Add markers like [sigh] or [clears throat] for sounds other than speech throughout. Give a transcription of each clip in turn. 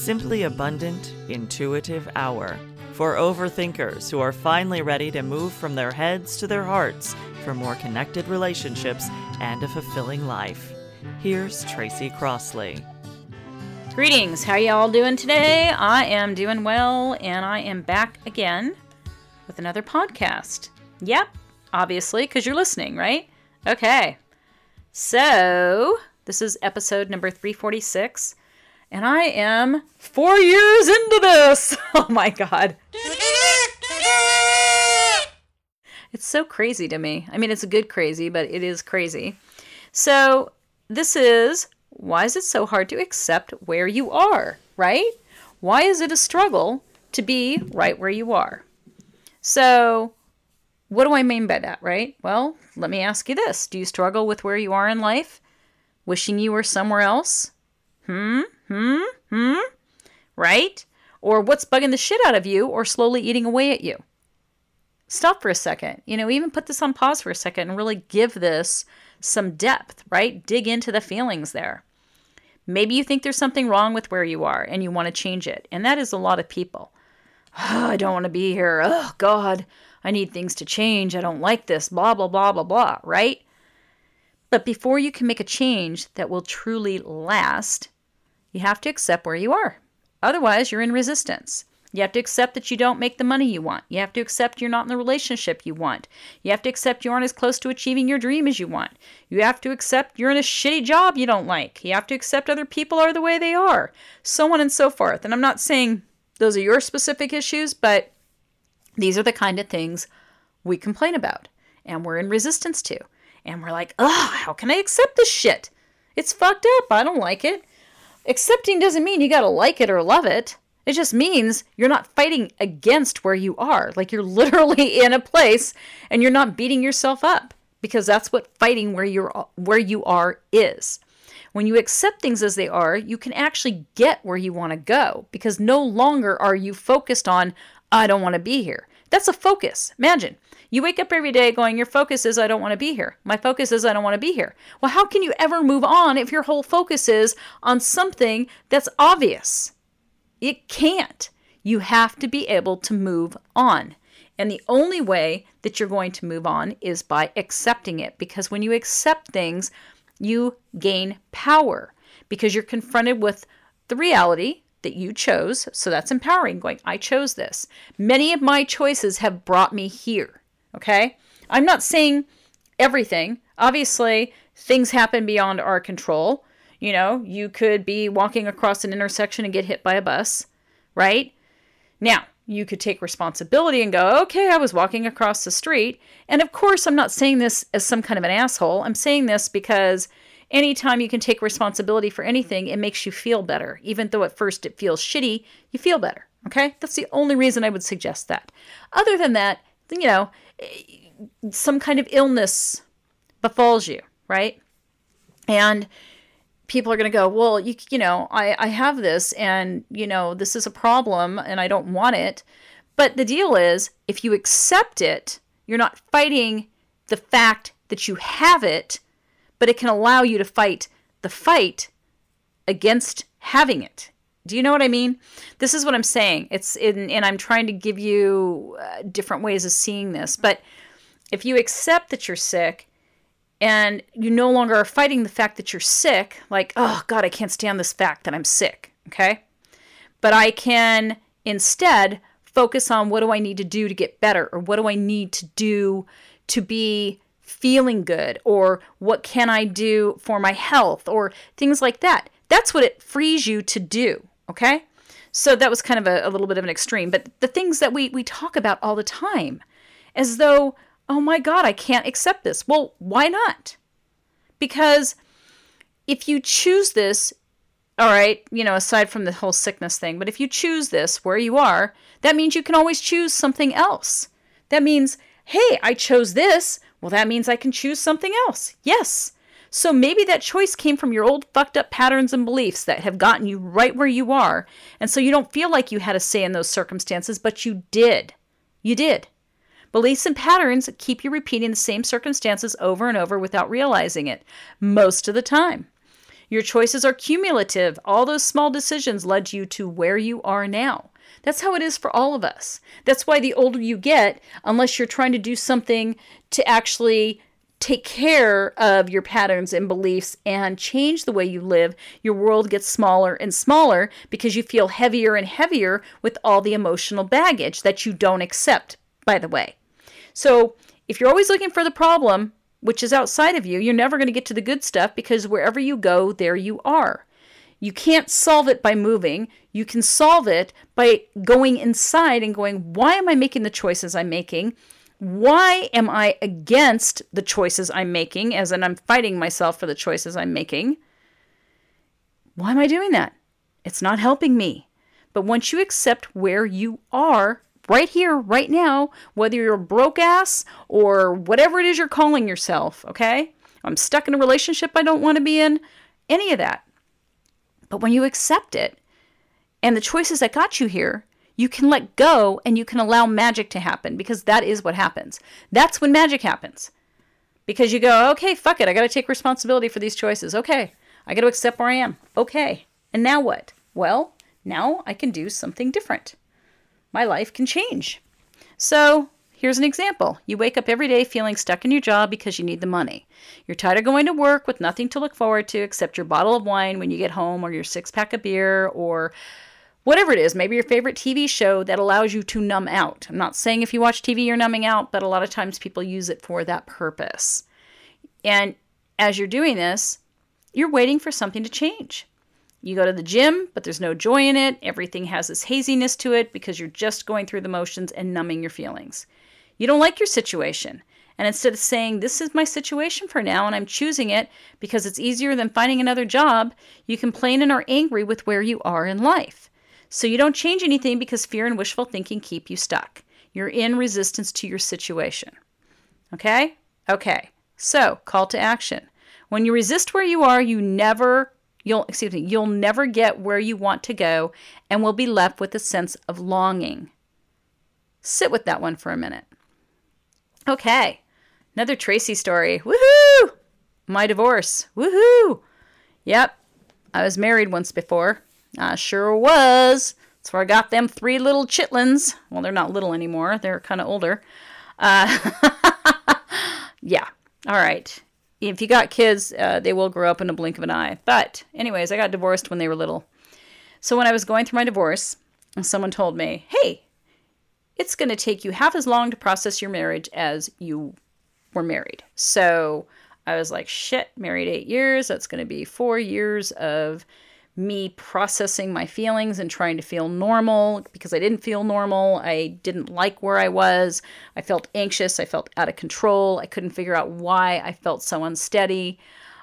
Simply Abundant Intuitive Hour for overthinkers who are finally ready to move from their heads to their hearts for more connected relationships and a fulfilling life. Here's Tracy Crossley. Greetings, how y'all doing today? I am doing well and I am back again with another podcast. Yep, obviously, because you're listening, right? Okay. So, this is episode number 346 and I am four years into this. [laughs] Oh my God. It's so crazy to me. I mean, it's a good crazy, but it is crazy. So, this is why is it so hard to accept where you are, right? Why is it a struggle to be right where you are? So, what do I mean by that, right? Well, let me ask you this Do you struggle with where you are in life? Wishing you were somewhere else? Hmm? Hmm? Hmm? Right? Or what's bugging the shit out of you or slowly eating away at you? Stop for a second. You know, even put this on pause for a second and really give this some depth, right? Dig into the feelings there. Maybe you think there's something wrong with where you are and you want to change it. And that is a lot of people. Oh, [sighs] I don't want to be here. Oh, God, I need things to change. I don't like this. Blah, blah, blah, blah, blah, right? But before you can make a change that will truly last, you have to accept where you are. Otherwise, you're in resistance. You have to accept that you don't make the money you want. You have to accept you're not in the relationship you want. You have to accept you aren't as close to achieving your dream as you want. You have to accept you're in a shitty job you don't like. You have to accept other people are the way they are. So on and so forth. And I'm not saying those are your specific issues, but these are the kind of things we complain about and we're in resistance to. And we're like, ugh, how can I accept this shit? It's fucked up. I don't like it. Accepting doesn't mean you gotta like it or love it. It just means you're not fighting against where you are. Like you're [laughs] literally in a place and you're not beating yourself up because that's what fighting where you're where you are is. When you accept things as they are, you can actually get where you want to go because no longer are you focused on I don't want to be here. That's a focus. Imagine you wake up every day going, Your focus is, I don't want to be here. My focus is, I don't want to be here. Well, how can you ever move on if your whole focus is on something that's obvious? It can't. You have to be able to move on. And the only way that you're going to move on is by accepting it. Because when you accept things, you gain power because you're confronted with the reality that you chose. So that's empowering, going, I chose this. Many of my choices have brought me here. Okay? I'm not saying everything. Obviously, things happen beyond our control. You know, you could be walking across an intersection and get hit by a bus, right? Now, you could take responsibility and go, okay, I was walking across the street. And of course, I'm not saying this as some kind of an asshole. I'm saying this because anytime you can take responsibility for anything, it makes you feel better. Even though at first it feels shitty, you feel better. Okay? That's the only reason I would suggest that. Other than that, you know, some kind of illness befalls you, right? And people are going to go, well, you, you know, I, I have this and, you know, this is a problem and I don't want it. But the deal is, if you accept it, you're not fighting the fact that you have it, but it can allow you to fight the fight against having it. Do you know what I mean? This is what I'm saying. It's in, and I'm trying to give you uh, different ways of seeing this. But if you accept that you're sick and you no longer are fighting the fact that you're sick, like, oh God, I can't stand this fact that I'm sick, okay? But I can instead focus on what do I need to do to get better or what do I need to do to be feeling good or what can I do for my health or things like that. That's what it frees you to do, okay? So that was kind of a, a little bit of an extreme, but the things that we, we talk about all the time as though oh my God, I can't accept this. Well, why not? Because if you choose this, all right, you know, aside from the whole sickness thing, but if you choose this where you are, that means you can always choose something else. That means, hey, I chose this. Well, that means I can choose something else. Yes. So maybe that choice came from your old fucked up patterns and beliefs that have gotten you right where you are. And so you don't feel like you had a say in those circumstances, but you did. You did. Beliefs and patterns keep you repeating the same circumstances over and over without realizing it, most of the time. Your choices are cumulative. All those small decisions led you to where you are now. That's how it is for all of us. That's why the older you get, unless you're trying to do something to actually take care of your patterns and beliefs and change the way you live, your world gets smaller and smaller because you feel heavier and heavier with all the emotional baggage that you don't accept, by the way. So, if you're always looking for the problem, which is outside of you, you're never going to get to the good stuff because wherever you go, there you are. You can't solve it by moving. You can solve it by going inside and going, why am I making the choices I'm making? Why am I against the choices I'm making, as in I'm fighting myself for the choices I'm making? Why am I doing that? It's not helping me. But once you accept where you are, right here, right now, whether you're a broke ass or whatever it is you're calling yourself, okay? I'm stuck in a relationship I don't want to be in, any of that. But when you accept it and the choices that got you here, you can let go and you can allow magic to happen because that is what happens. That's when magic happens. Because you go, okay, fuck it. I got to take responsibility for these choices. Okay. I got to accept where I am. Okay. And now what? Well, now I can do something different. My life can change. So, Here's an example. You wake up every day feeling stuck in your job because you need the money. You're tired of going to work with nothing to look forward to except your bottle of wine when you get home or your six pack of beer or whatever it is, maybe your favorite TV show that allows you to numb out. I'm not saying if you watch TV you're numbing out, but a lot of times people use it for that purpose. And as you're doing this, you're waiting for something to change. You go to the gym, but there's no joy in it. Everything has this haziness to it because you're just going through the motions and numbing your feelings. You don't like your situation. And instead of saying, This is my situation for now and I'm choosing it because it's easier than finding another job, you complain and are angry with where you are in life. So you don't change anything because fear and wishful thinking keep you stuck. You're in resistance to your situation. Okay? Okay. So, call to action. When you resist where you are, you never you'll excuse me, you'll never get where you want to go and will be left with a sense of longing. Sit with that one for a minute. Okay. Another Tracy story. Woohoo! My divorce. Woohoo! Yep. I was married once before. I sure was. That's where I got them three little chitlins. Well, they're not little anymore. They're kind of older. Uh, [laughs] yeah. All right. If you got kids, uh, they will grow up in a blink of an eye. But, anyways, I got divorced when they were little. So when I was going through my divorce, someone told me, hey, it's going to take you half as long to process your marriage as you were married. So I was like, shit, married eight years. That's going to be four years of me processing my feelings and trying to feel normal because I didn't feel normal. I didn't like where I was. I felt anxious. I felt out of control. I couldn't figure out why I felt so unsteady.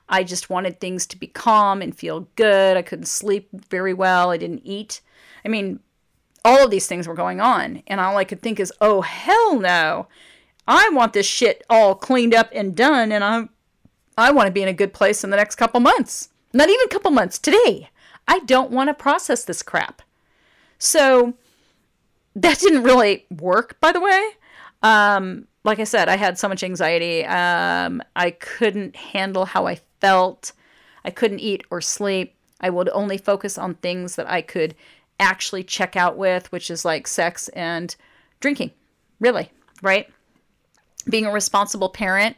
I just wanted things to be calm and feel good. I couldn't sleep very well. I didn't eat. I mean, all of these things were going on. And all I could think is, oh, hell no. I want this shit all cleaned up and done. And I, I want to be in a good place in the next couple months. Not even a couple months, today. I don't want to process this crap. So that didn't really work, by the way. Um, like I said, I had so much anxiety. Um, I couldn't handle how I felt. I couldn't eat or sleep. I would only focus on things that I could actually check out with, which is like sex and drinking. Really, right? Being a responsible parent,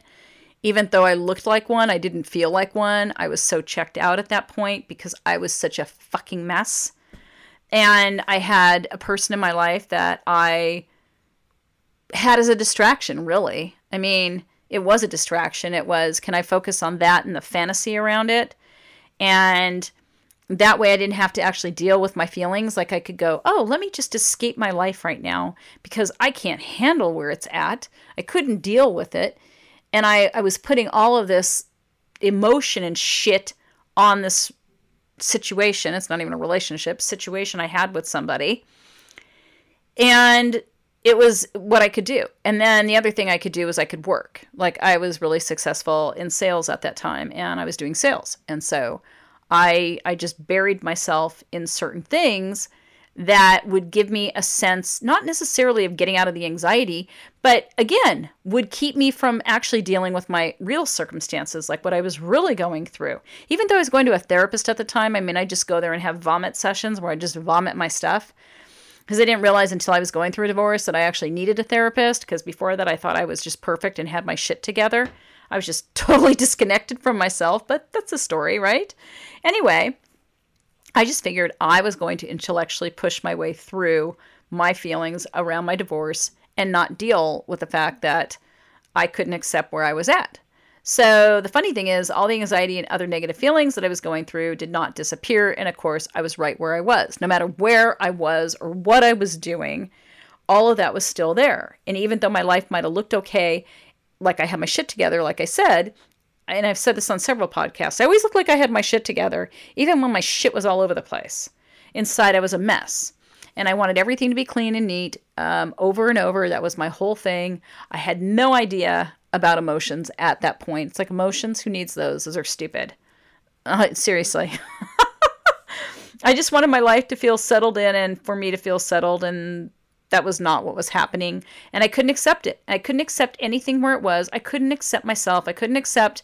even though I looked like one, I didn't feel like one. I was so checked out at that point because I was such a fucking mess. And I had a person in my life that I had as a distraction, really. I mean, it was a distraction. It was, can I focus on that and the fantasy around it? And that way I didn't have to actually deal with my feelings. Like I could go, oh, let me just escape my life right now because I can't handle where it's at. I couldn't deal with it. And I, I was putting all of this emotion and shit on this situation. It's not even a relationship, situation I had with somebody. And it was what I could do. And then the other thing I could do was I could work. Like I was really successful in sales at that time and I was doing sales. And so I I just buried myself in certain things that would give me a sense, not necessarily of getting out of the anxiety, but again, would keep me from actually dealing with my real circumstances, like what I was really going through. Even though I was going to a therapist at the time, I mean, I just go there and have vomit sessions where I just vomit my stuff. Because I didn't realize until I was going through a divorce that I actually needed a therapist. Because before that, I thought I was just perfect and had my shit together. I was just [laughs] totally disconnected from myself, but that's a story, right? Anyway, I just figured I was going to intellectually push my way through my feelings around my divorce and not deal with the fact that I couldn't accept where I was at. So the funny thing is, all the anxiety and other negative feelings that I was going through did not disappear. And of course, I was right where I was. No matter where I was or what I was doing, all of that was still there. And even though my life might have looked okay, like I had my shit together, like I said, and I've said this on several podcasts, I always looked like I had my shit together, even when my shit was all over the place. Inside, I was a mess. And I wanted everything to be clean and neat um, over and over. That was my whole thing. I had no idea about emotions at that point. It's like emotions, who needs those? Those are stupid. Uh, seriously. [laughs] I just wanted my life to feel settled in and for me to feel settled, and that was not what was happening. And I couldn't accept it. I couldn't accept anything where it was. I couldn't accept myself. I couldn't accept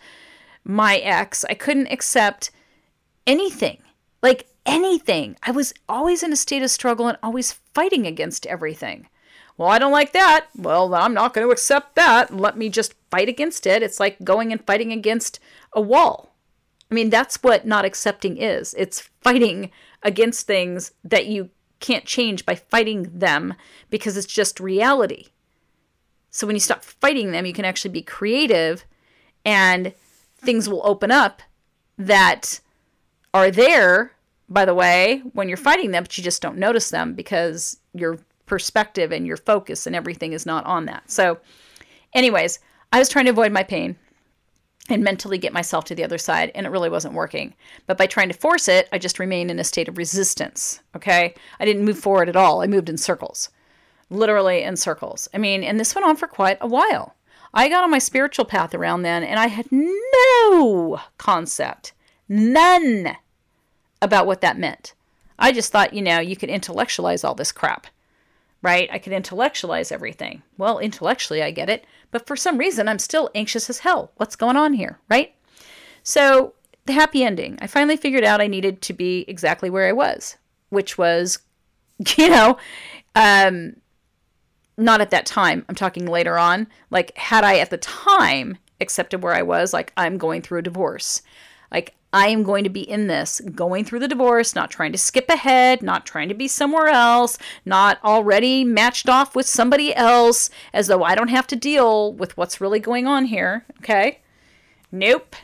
my ex. I couldn't accept anything. Like anything. I was always in a state of struggle and always fighting against everything. Well, I don't like that. Well, I'm not going to accept that. Let me just fight against it. It's like going and fighting against a wall. I mean, that's what not accepting is it's fighting against things that you can't change by fighting them because it's just reality. So when you stop fighting them, you can actually be creative and things will open up that are there, by the way, when you're fighting them, but you just don't notice them because your perspective and your focus and everything is not on that. So, anyways, I was trying to avoid my pain and mentally get myself to the other side, and it really wasn't working. But by trying to force it, I just remained in a state of resistance. Okay. I didn't move forward at all. I moved in circles, literally in circles. I mean, and this went on for quite a while. I got on my spiritual path around then, and I had no concept, none about what that meant. I just thought, you know, you could intellectualize all this crap right? I could intellectualize everything. Well, intellectually, I get it, but for some reason, I'm still anxious as hell. What's going on here, right? So, the happy ending. I finally figured out I needed to be exactly where I was, which was, [laughs] you know, um, not at that time. I'm talking later on. Like, had I at the time accepted where I was, like, I'm going through a divorce. Like, I am going to be in this, going through the divorce, not trying to skip ahead, not trying to be somewhere else, not already matched off with somebody else, as though I don't have to deal with what's really going on here. Okay? Nope.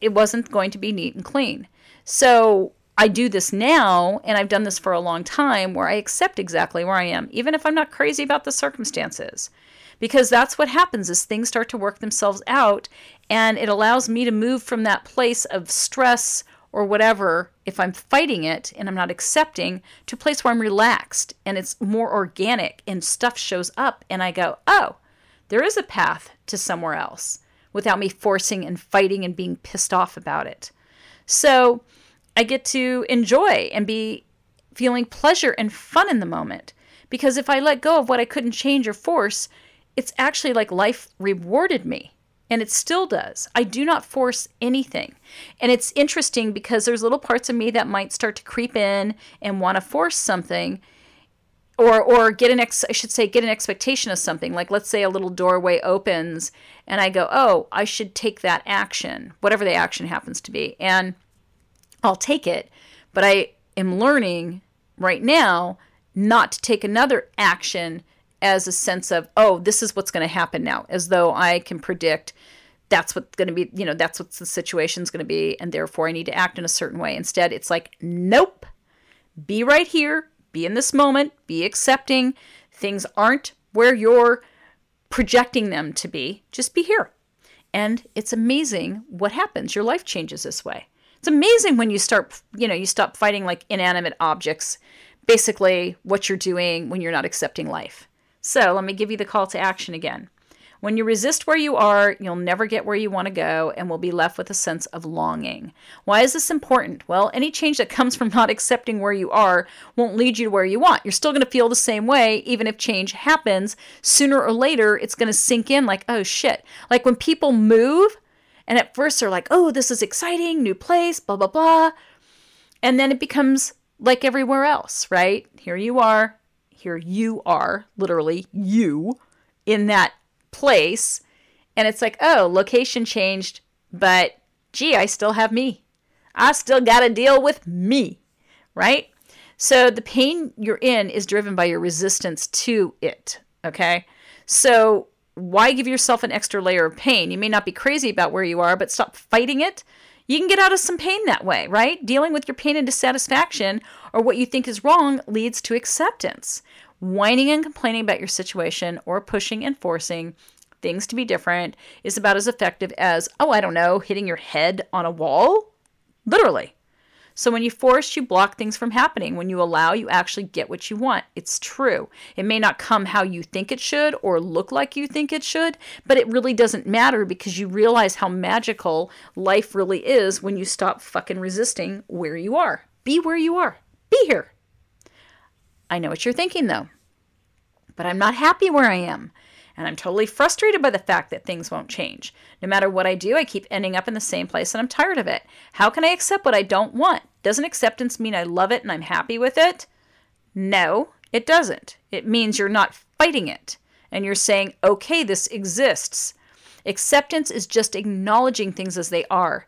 It wasn't going to be neat and clean. So I do this now, and I've done this for a long time, where I accept exactly where I am, even if I'm not crazy about the circumstances because that's what happens is things start to work themselves out and it allows me to move from that place of stress or whatever if i'm fighting it and i'm not accepting to a place where i'm relaxed and it's more organic and stuff shows up and i go oh there is a path to somewhere else without me forcing and fighting and being pissed off about it so i get to enjoy and be feeling pleasure and fun in the moment because if i let go of what i couldn't change or force it's actually like life rewarded me. And it still does. I do not force anything. And it's interesting because there's little parts of me that might start to creep in and want to force something or or get an ex I should say get an expectation of something. Like let's say a little doorway opens and I go, "Oh, I should take that action." Whatever the action happens to be. And I'll take it, but I am learning right now not to take another action as a sense of, oh, this is what's going to happen now, as though I can predict that's what's going to be, you know, that's what the situation's going to be, and therefore I need to act in a certain way. Instead, it's like, nope, be right here, be in this moment, be accepting. Things aren't where you're projecting them to be, just be here. And it's amazing what happens. Your life changes this way. It's amazing when you start, you know, you stop fighting like inanimate objects, basically what you're doing when you're not accepting life. So let me give you the call to action again. When you resist where you are, you'll never get where you want to go and will be left with a sense of longing. Why is this important? Well, any change that comes from not accepting where you are won't lead you to where you want. You're still going to feel the same way, even if change happens. Sooner or later, it's going to sink in like, oh shit. Like when people move, and at first they're like, oh, this is exciting, new place, blah, blah, blah. And then it becomes like everywhere else, right? Here you are. Here you are, literally you, in that place. And it's like, oh, location changed, but gee, I still have me. I still got to deal with me, right? So the pain you're in is driven by your resistance to it, okay? So why give yourself an extra layer of pain? You may not be crazy about where you are, but stop fighting it. You can get out of some pain that way, right? Dealing with your pain and dissatisfaction or what you think is wrong leads to acceptance. Whining and complaining about your situation or pushing and forcing things to be different is about as effective as, oh, I don't know, hitting your head on a wall. Literally. So when you force, you block things from happening. When you allow, you actually get what you want. It's true. It may not come how you think it should or look like you think it should, but it really doesn't matter because you realize how magical life really is when you stop fucking resisting where you are. Be where you are. Be here. I know what you're thinking though, but I'm not happy where I am. And I'm totally frustrated by the fact that things won't change. No matter what I do, I keep ending up in the same place and I'm tired of it. How can I accept what I don't want? Doesn't acceptance mean I love it and I'm happy with it? No, it doesn't. It means you're not fighting it and you're saying, okay, this exists. Acceptance is just acknowledging things as they are.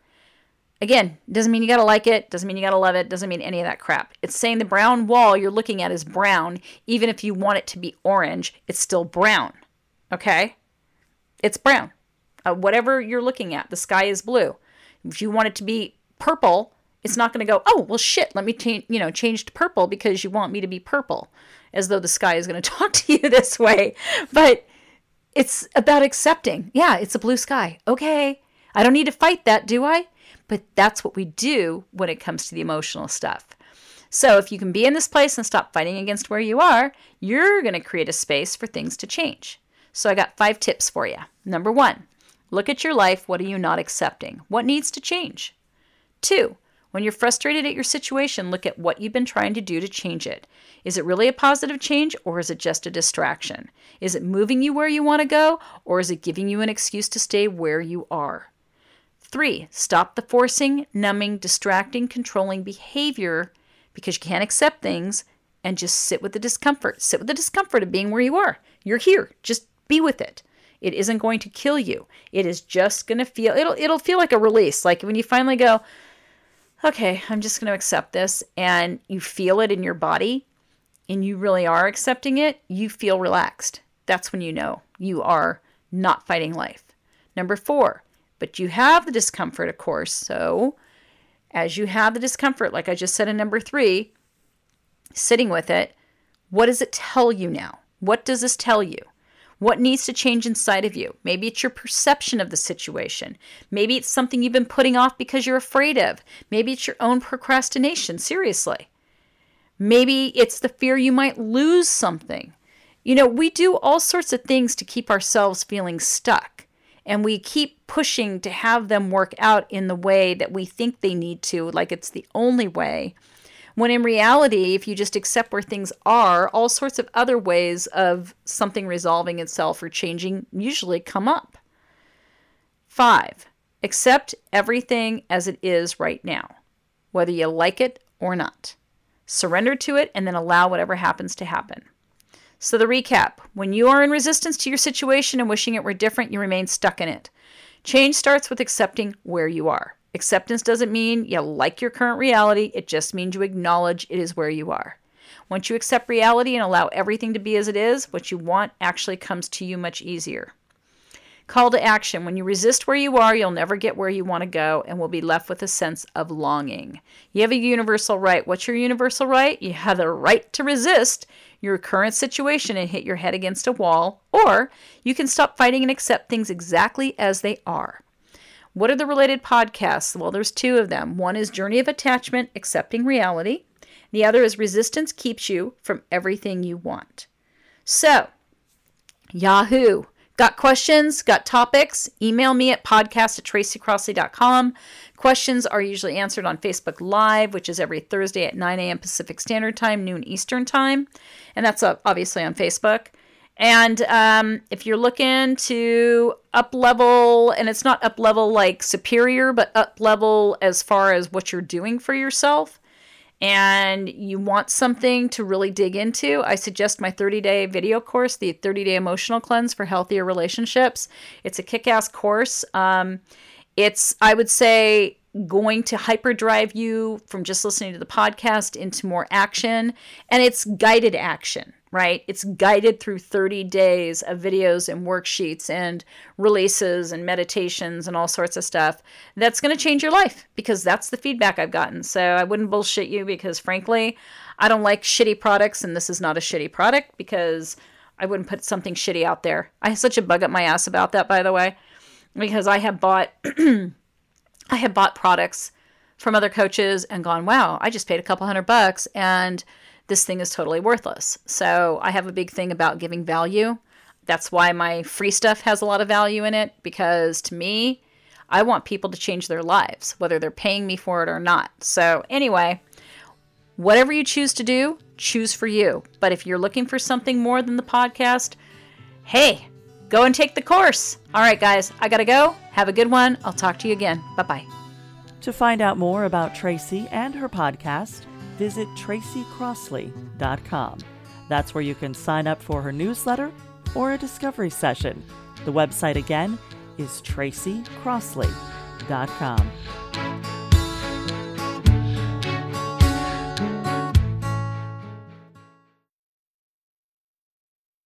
Again, doesn't mean you gotta like it, doesn't mean you gotta love it, doesn't mean any of that crap. It's saying the brown wall you're looking at is brown, even if you want it to be orange, it's still brown. Okay? It's brown. Uh, whatever you're looking at, the sky is blue. If you want it to be purple, it's not going to go, oh, well, shit, let me change, you know, change to purple because you want me to be purple, as though the sky is going [laughs] to talk to you this way. But it's about accepting. Yeah, it's a blue sky. Okay. I don't need to fight that, do I? But that's what we do when it comes to the emotional stuff. So if you can be in this place and stop fighting against where you are, you're going to create a space for things to change. So I got five tips for you. Number one, look at your life. What are you not accepting? What needs to change? Two, when you're frustrated at your situation, look at what you've been trying to do to change it. Is it really a positive change or is it just a distraction? Is it moving you where you want to go or is it giving you an excuse to stay where you are? Three, stop the forcing, numbing, distracting, controlling behavior because you can't accept things and just sit with the discomfort. Sit with the discomfort of being where you are. You're here. Just be with it. It isn't going to kill you. It is just going to feel it'll it'll feel like a release. Like when you finally go, okay, I'm just going to accept this and you feel it in your body and you really are accepting it, you feel relaxed. That's when you know you are not fighting life. Number 4, but you have the discomfort, of course. So, as you have the discomfort, like I just said in number 3, sitting with it, what does it tell you now? What does this tell you? What needs to change inside of you? Maybe it's your perception of the situation. Maybe it's something you've been putting off because you're afraid of. Maybe it's your own procrastination, seriously. Maybe it's the fear you might lose something. You know, we do all sorts of things to keep ourselves feeling stuck, and we keep pushing to have them work out in the way that we think they need to, like it's the only way. When in reality, if you just accept where things are, all sorts of other ways of something resolving itself or changing usually come up. Five, accept everything as it is right now, whether you like it or not. Surrender to it and then allow whatever happens to happen. So, the recap when you are in resistance to your situation and wishing it were different, you remain stuck in it. Change starts with accepting where you are. Acceptance doesn't mean you like your current reality, it just means you acknowledge it is where you are. Once you accept reality and allow everything to be as it is, what you want actually comes to you much easier. Call to action. When you resist where you are, you'll never get where you want to go and will be left with a sense of longing. You have a universal right. What's your universal right? You have the right to resist your current situation and hit your head against a wall, or you can stop fighting and accept things exactly as they are. What are the related podcasts? Well, there's two of them. One is Journey of Attachment, Accepting Reality. The other is Resistance Keeps You from Everything You Want. So, Yahoo, Got questions? Got topics? Email me at podcast at tracycrossley.com. Questions are usually answered on Facebook Live, which is every Thursday at 9 a.m. Pacific Standard Time, noon Eastern Time. And that's uh, obviously on Facebook. And um, if you're looking to up level, and it's not up level like superior, but up level as far as what you're doing for yourself, and you want something to really dig into, I suggest my 30 day video course, the 30 day emotional cleanse for healthier relationships. It's a kick ass course. Um, it's, I would say, going to hyperdrive you from just listening to the podcast into more action, and it's guided action right? It's guided through 30 days of videos and worksheets and releases and meditations and all sorts of stuff. That's going to change your life because that's the feedback I've gotten. So I wouldn't bullshit you because, frankly, I don't like shitty products, and this is not a shitty product because I wouldn't put something shitty out there. I have such a bug up my ass about that, by the way, because I have bought. [clears throat] I have bought products from other coaches and gone, wow, I just paid a couple hundred bucks and this thing is totally worthless. So I have a big thing about giving value. That's why my free stuff has a lot of value in it because to me, I want people to change their lives, whether they're paying me for it or not. So, anyway, whatever you choose to do, choose for you. But if you're looking for something more than the podcast, hey, go and take the course. All right, guys, I got to go. Have a good one. I'll talk to you again. Bye bye. To find out more about Tracy and her podcast, visit tracycrossley.com. That's where you can sign up for her newsletter or a discovery session. The website again is tracycrossley.com.